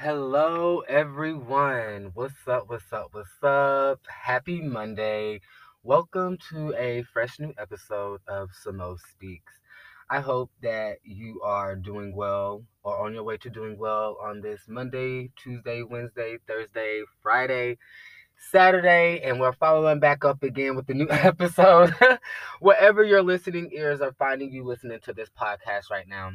Hello, everyone. What's up? What's up? What's up? Happy Monday. Welcome to a fresh new episode of Samo Speaks. I hope that you are doing well or on your way to doing well on this Monday, Tuesday, Wednesday, Thursday, Friday, Saturday, and we're following back up again with the new episode. Wherever your listening ears are finding you listening to this podcast right now.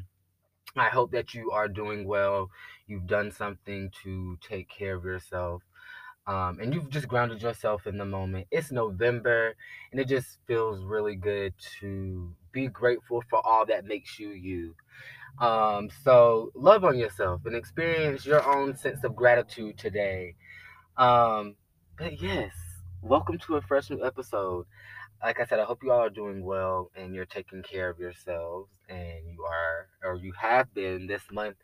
I hope that you are doing well. You've done something to take care of yourself. Um, and you've just grounded yourself in the moment. It's November, and it just feels really good to be grateful for all that makes you you. Um, so love on yourself and experience your own sense of gratitude today. Um, but yes, welcome to a fresh new episode like I said, I hope you all are doing well and you're taking care of yourselves and you are or you have been this month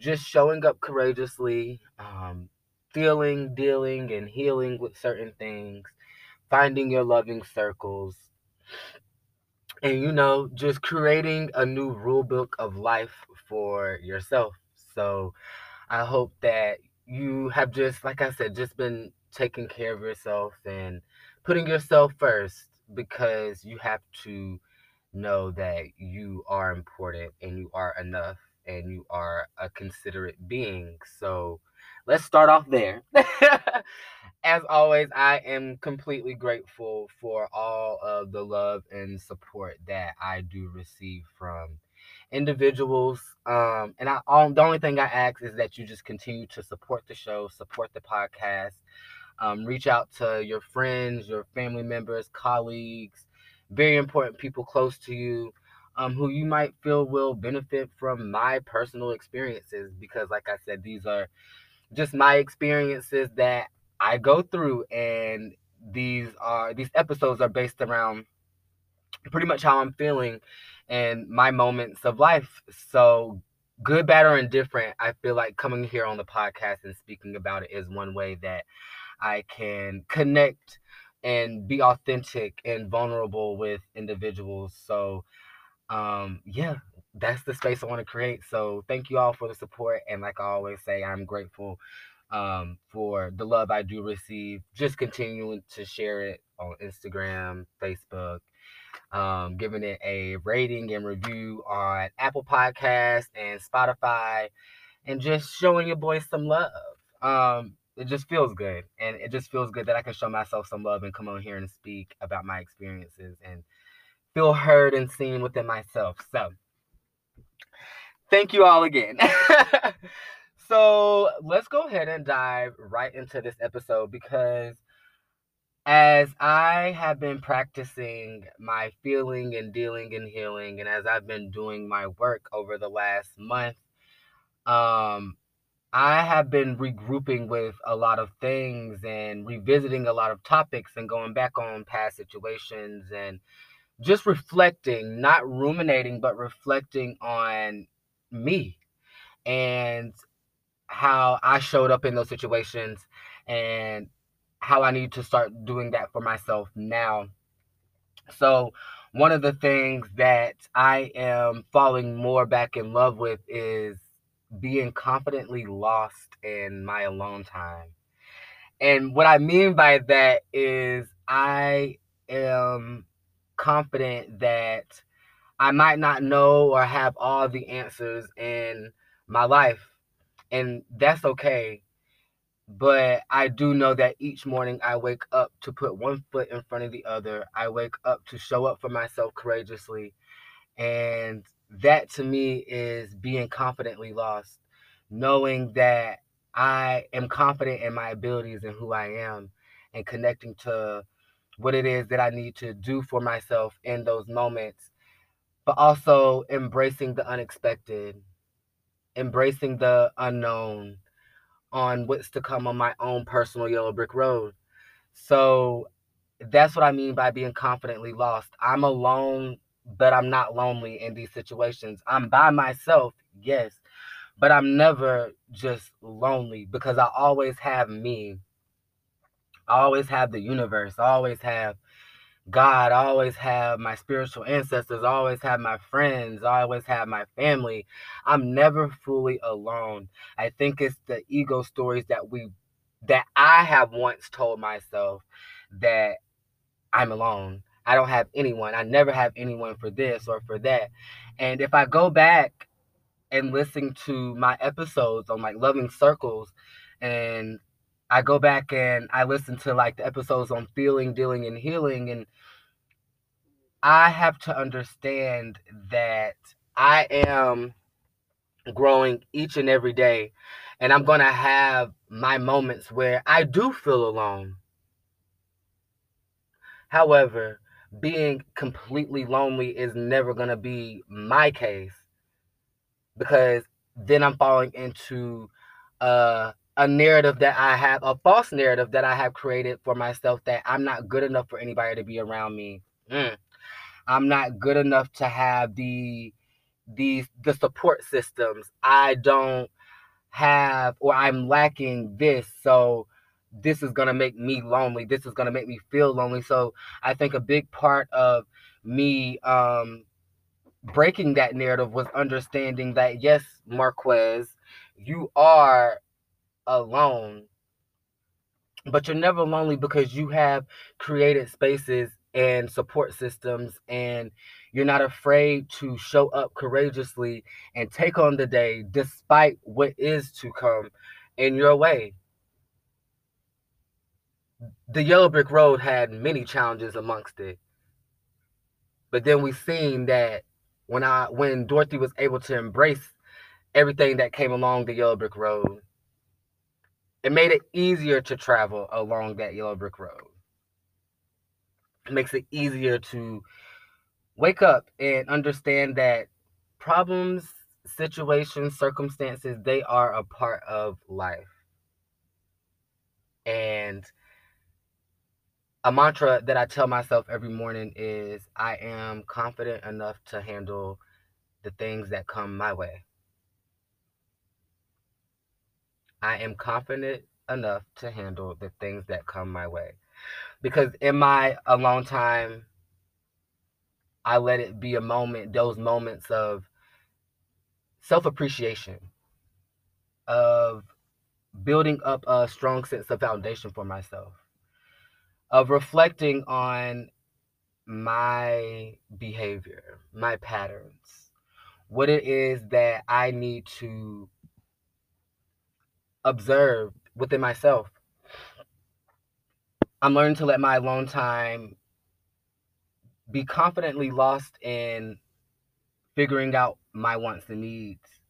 just showing up courageously, um, feeling, dealing, and healing with certain things, finding your loving circles, and you know, just creating a new rule book of life for yourself. So I hope that you have just, like I said, just been taking care of yourself and putting yourself first because you have to know that you are important and you are enough and you are a considerate being. So let's start off there. As always, I am completely grateful for all of the love and support that I do receive from individuals. Um, and I all, the only thing I ask is that you just continue to support the show, support the podcast. Um, reach out to your friends, your family members, colleagues, very important people close to you um, who you might feel will benefit from my personal experiences. Because, like I said, these are just my experiences that I go through, and these are these episodes are based around pretty much how I'm feeling and my moments of life. So, good, bad, or indifferent, I feel like coming here on the podcast and speaking about it is one way that I can connect and be authentic and vulnerable with individuals. So, um, yeah, that's the space I want to create. So, thank you all for the support. And like I always say, I'm grateful um, for the love I do receive. Just continuing to share it on Instagram, Facebook, um, giving it a rating and review on Apple Podcasts and Spotify, and just showing your boys some love. Um, it just feels good and it just feels good that i can show myself some love and come on here and speak about my experiences and feel heard and seen within myself. So thank you all again. So let's go ahead and dive right into this episode because as I have been practicing my feeling and dealing and healing, and as I've been doing my work over the last month, um, I have been regrouping with a lot of things and revisiting a lot of topics and going back on past situations and just reflecting, not ruminating, but reflecting on me and how I showed up in those situations and how I need to start doing that for myself now. So, one of the things that I am falling more back in love with is being confidently lost in my alone time. And what I mean by that is I am confident that I might not know or have all the answers in my life. And that's okay. But I do know that each morning I wake up to put one foot in front of the other. I wake up to show up for myself courageously. And that to me is being confidently lost, knowing that I am confident in my abilities and who I am, and connecting to what it is that I need to do for myself in those moments, but also embracing the unexpected, embracing the unknown on what's to come on my own personal yellow brick road. So that's what I mean by being confidently lost. I'm alone but I'm not lonely in these situations. I'm by myself, yes, but I'm never just lonely because I always have me. I always have the universe. I always have God, I always have my spiritual ancestors, I always have my friends, I always have my family. I'm never fully alone. I think it's the ego stories that we that I have once told myself that I'm alone. I don't have anyone. I never have anyone for this or for that. And if I go back and listen to my episodes on like loving circles and I go back and I listen to like the episodes on feeling, dealing, and healing. And I have to understand that I am growing each and every day. And I'm going to have my moments where I do feel alone. However, being completely lonely is never going to be my case because then I'm falling into uh, a narrative that I have, a false narrative that I have created for myself that I'm not good enough for anybody to be around me. Mm. I'm not good enough to have the these the support systems. I don't have or I'm lacking this. So this is going to make me lonely. This is going to make me feel lonely. So I think a big part of me um breaking that narrative was understanding that yes, Marquez, you are alone. But you're never lonely because you have created spaces and support systems and you're not afraid to show up courageously and take on the day despite what is to come in your way. The Yellow Brick Road had many challenges amongst it. But then we seen that when I when Dorothy was able to embrace everything that came along the Yellow Brick Road, it made it easier to travel along that yellow brick road. It makes it easier to wake up and understand that problems, situations, circumstances, they are a part of life. And a mantra that I tell myself every morning is I am confident enough to handle the things that come my way. I am confident enough to handle the things that come my way. Because in my alone time, I let it be a moment, those moments of self appreciation, of building up a strong sense of foundation for myself, of reflecting on my behavior, my patterns, what it is that I need to observe within myself. I'm learning to let my alone time be confidently lost in figuring out my wants and needs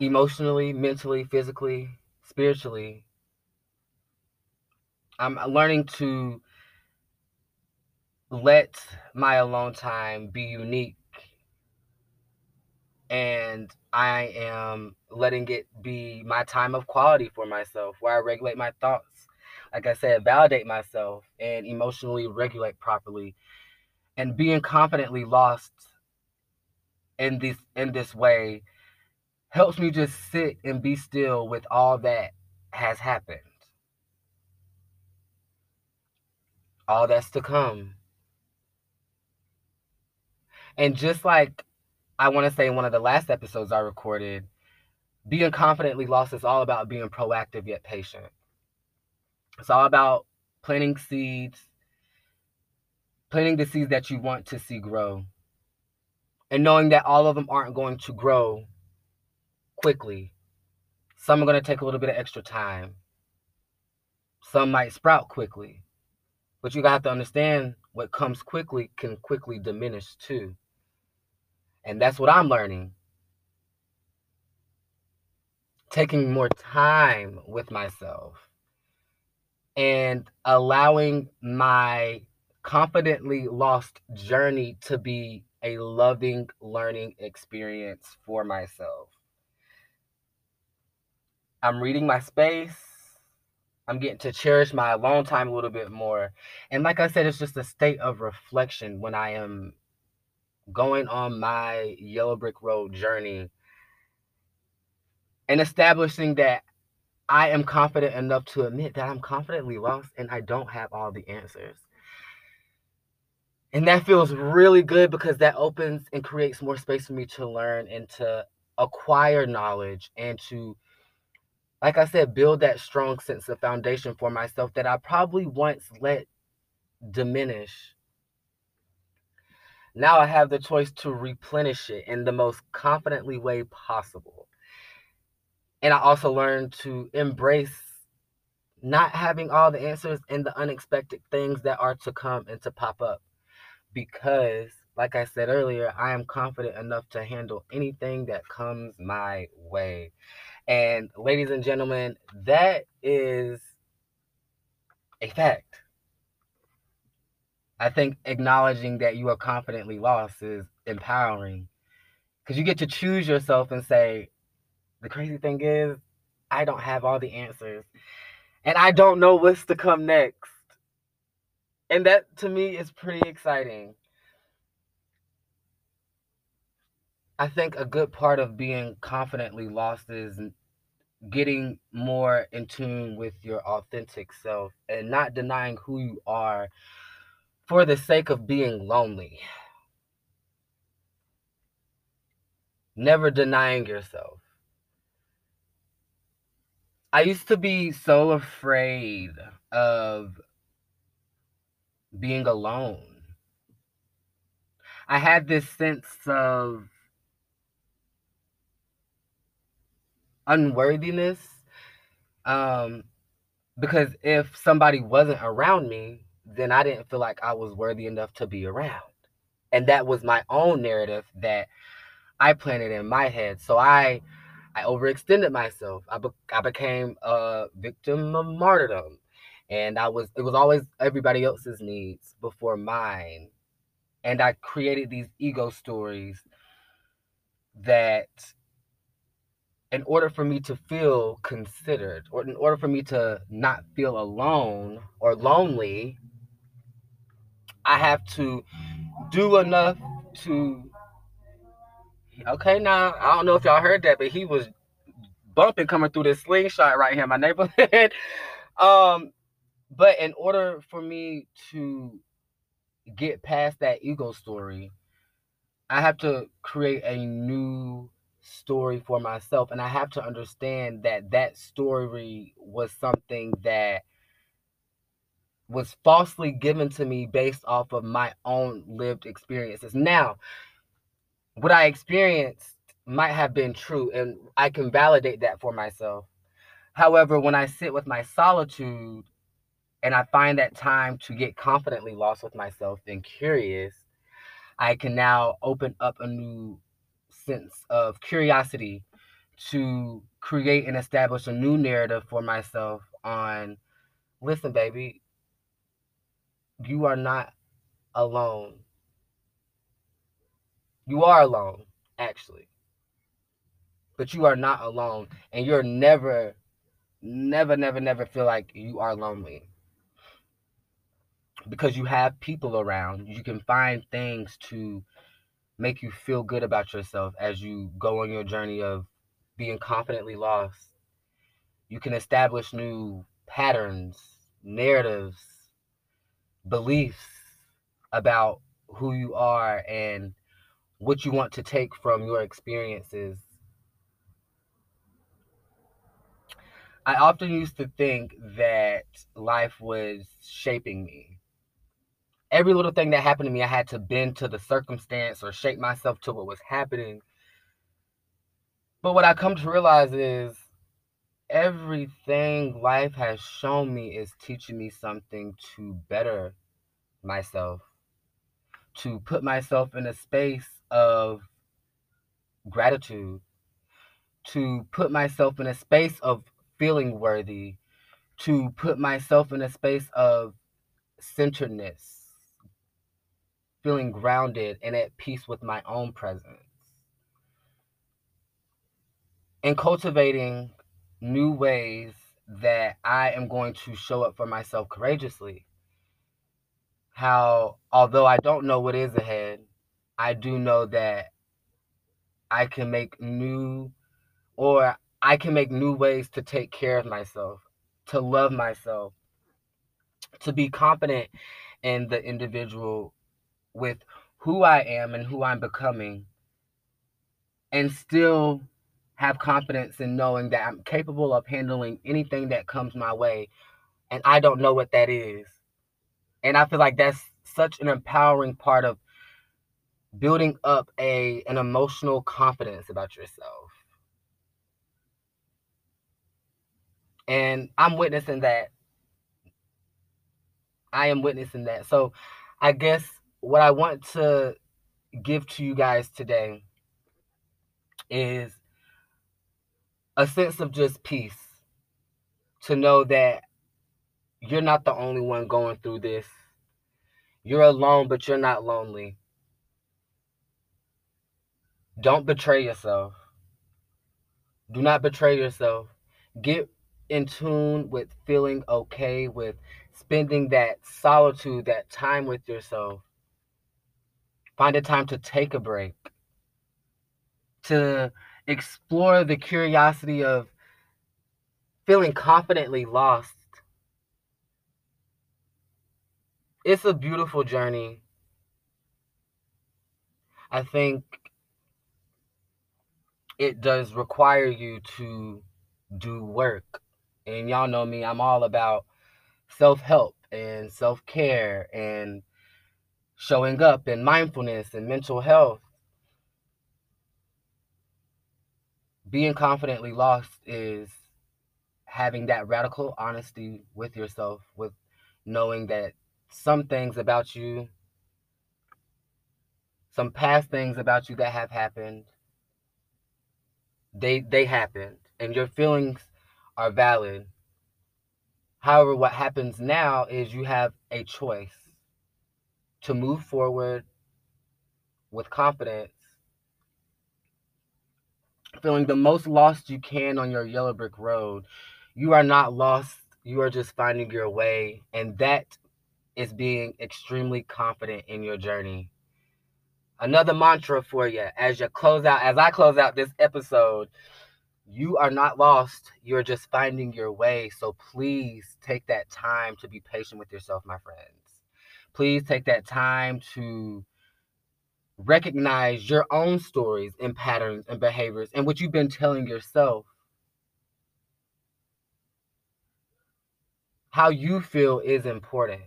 emotionally, mentally, physically, spiritually. I'm learning to let my alone time be unique and I am letting it be my time of quality for myself where I regulate my thoughts. Like I said, validate myself and emotionally regulate properly and being confidently lost in this in this way helps me just sit and be still with all that has happened. All that's to come. And just like I want to say in one of the last episodes I recorded, being confidently lost is all about being proactive yet patient. It's all about planting seeds, planting the seeds that you want to see grow, and knowing that all of them aren't going to grow quickly. Some are going to take a little bit of extra time. Some might sprout quickly. But you have to understand what comes quickly can quickly diminish too. And that's what I'm learning. Taking more time with myself and allowing my confidently lost journey to be a loving learning experience for myself. I'm reading my space. I'm getting to cherish my alone time a little bit more. And like I said, it's just a state of reflection when I am going on my yellow brick road journey and establishing that I am confident enough to admit that I'm confidently lost and I don't have all the answers. And that feels really good because that opens and creates more space for me to learn and to acquire knowledge and to, like I said, build that strong sense of foundation for myself that I probably once let diminish. Now I have the choice to replenish it in the most confidently way possible. And I also learned to embrace not having all the answers and the unexpected things that are to come and to pop up because like I said earlier, I am confident enough to handle anything that comes my way. And ladies and gentlemen, that is a fact. I think acknowledging that you are confidently lost is empowering because you get to choose yourself and say, the crazy thing is, I don't have all the answers and I don't know what's to come next. And that to me is pretty exciting. I think a good part of being confidently lost is getting more in tune with your authentic self and not denying who you are for the sake of being lonely. Never denying yourself. I used to be so afraid of being alone. I had this sense of unworthiness um, because if somebody wasn't around me, then I didn't feel like I was worthy enough to be around. And that was my own narrative that I planted in my head. So I I overextended myself. I, be- I became a victim of martyrdom and I was it was always everybody else's needs before mine. And I created these ego stories that in order for me to feel considered or in order for me to not feel alone or lonely, I have to do enough to Okay, now I don't know if y'all heard that, but he was bumping coming through this slingshot right here in my neighborhood. um, but in order for me to get past that ego story, I have to create a new story for myself. And I have to understand that that story was something that was falsely given to me based off of my own lived experiences. Now, what I experienced might have been true, and I can validate that for myself. However, when I sit with my solitude and I find that time to get confidently lost with myself and curious, I can now open up a new sense of curiosity to create and establish a new narrative for myself on listen, baby, you are not alone. You are alone, actually. But you are not alone. And you're never, never, never, never feel like you are lonely because you have people around. You can find things to make you feel good about yourself as you go on your journey of being confidently lost. You can establish new patterns, narratives, beliefs about who you are and what you want to take from your experiences. I often used to think that life was shaping me every little thing that happened to me, I had to bend to the circumstance or shape myself to what was happening. But what I come to realize is everything life has shown me is teaching me something to better myself, to put myself in a space of gratitude, to put myself in a space of feeling worthy, to put myself in a space of centeredness feeling grounded and at peace with my own presence. And cultivating new ways that I am going to show up for myself courageously. How, although I don't know what is ahead, I do know that I can make new, or I can make new ways to take care of myself, to love myself, to be confident in the individual with who I am and who I'm becoming and still have confidence in knowing that I'm capable of handling anything that comes my way and I don't know what that is. And I feel like that's such an empowering part of building up a an emotional confidence about yourself. And I'm witnessing that. I am witnessing that. So I guess what I want to give to you guys today is a sense of just peace to know that you're not the only one going through this. You're alone, but you're not lonely. Don't betray yourself. Do not betray yourself. Get in tune with feeling okay, with spending that solitude, that time with yourself. Find a time to take a break, to explore the curiosity of feeling confidently lost. It's a beautiful journey. I think it does require you to do work. And y'all know me, I'm all about self help and self care and showing up and mindfulness and mental health. Being confidently lost is having that radical honesty with yourself, with knowing that some things about you, some past things about you that have happened, they they happened and your feelings are valid. However, what happens now is you have a choice to move forward with confidence, feeling the most lost you can on your yellow brick road. You are not lost, you are just finding your way, and that is being extremely confident in your journey. Another mantra for you as you close out, as I close out this episode you are not lost. You're just finding your way. So please take that time to be patient with yourself, my friends. Please take that time to recognize your own stories and patterns and behaviors and what you've been telling yourself. How you feel is important.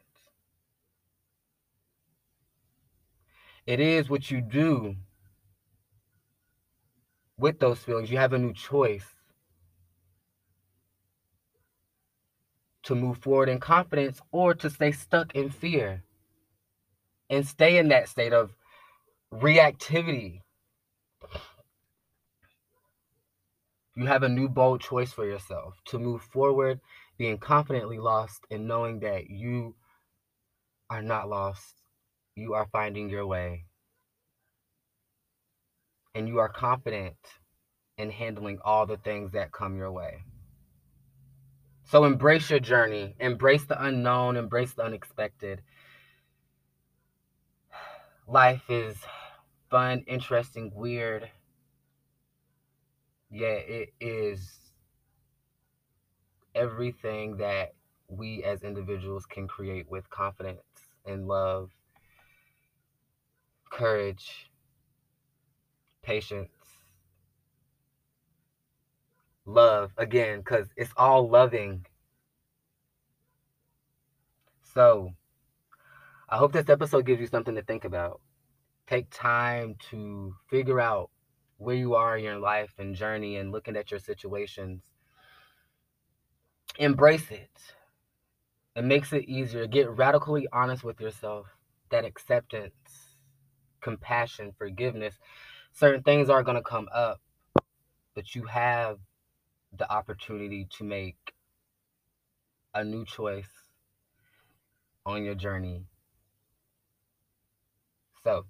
It is what you do with those feelings. You have a new choice to move forward in confidence or to stay stuck in fear and stay in that state of reactivity. You have a new bold choice for yourself to move forward, being confidently lost and knowing that you are not lost. You are finding your way and you are confident in handling all the things that come your way. So embrace your journey, embrace the unknown, embrace the unexpected. Life is fun, interesting, weird. Yeah, it is everything that we as individuals can create with confidence and love, courage, patience, love again, because it's all loving. So, I hope this episode gives you something to think about. Take time to figure out where you are in your life and journey and looking at your situations. Embrace it. It makes it easier. Get radically honest with yourself. That acceptance, compassion, forgiveness certain things are going to come up, but you have the opportunity to make a new choice on your journey. So,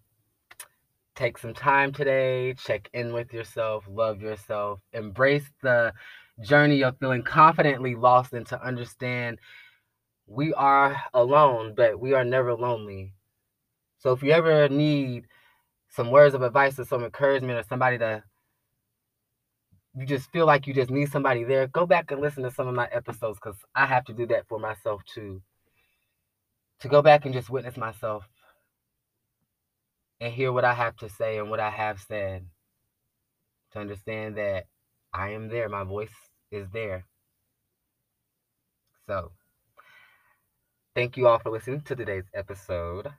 take some time today, check in with yourself, love yourself, embrace the journey of feeling confidently lost and to understand we are alone, but we are never lonely. So if you ever need some words of advice or some encouragement or somebody to you just feel like you just need somebody there, go back and listen to some of my episodes because I have to do that for myself too. To go back and just witness myself and hear what I have to say and what I have said. To understand that I am there, my voice is there. So, thank you all for listening to today's episode.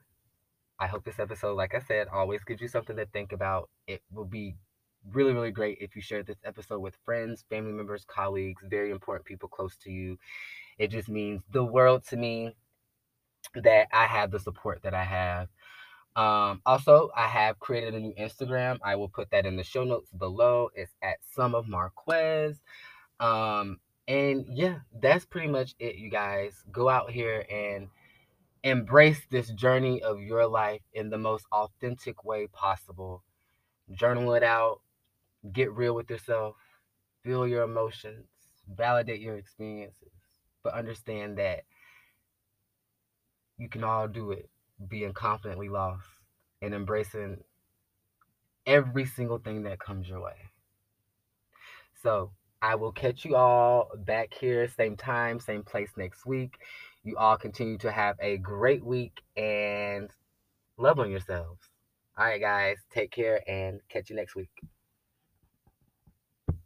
I hope this episode, like I said, always gives you something to think about. It will be really, really great if you share this episode with friends, family members, colleagues, very important people close to you. It just means the world to me that I have the support that I have. Um, also, I have created a new Instagram. I will put that in the show notes below. It's at some of Marquez. Um, and yeah, that's pretty much it, you guys. Go out here and embrace this journey of your life in the most authentic way possible. Journal it out, get real with yourself, feel your emotions, validate your experiences, but understand that you can all do it being confidently lost and embracing every single thing that comes your way. So, I will catch you all back here, same time, same place next week. You all continue to have a great week and love on yourselves. All right, guys, take care and catch you next week.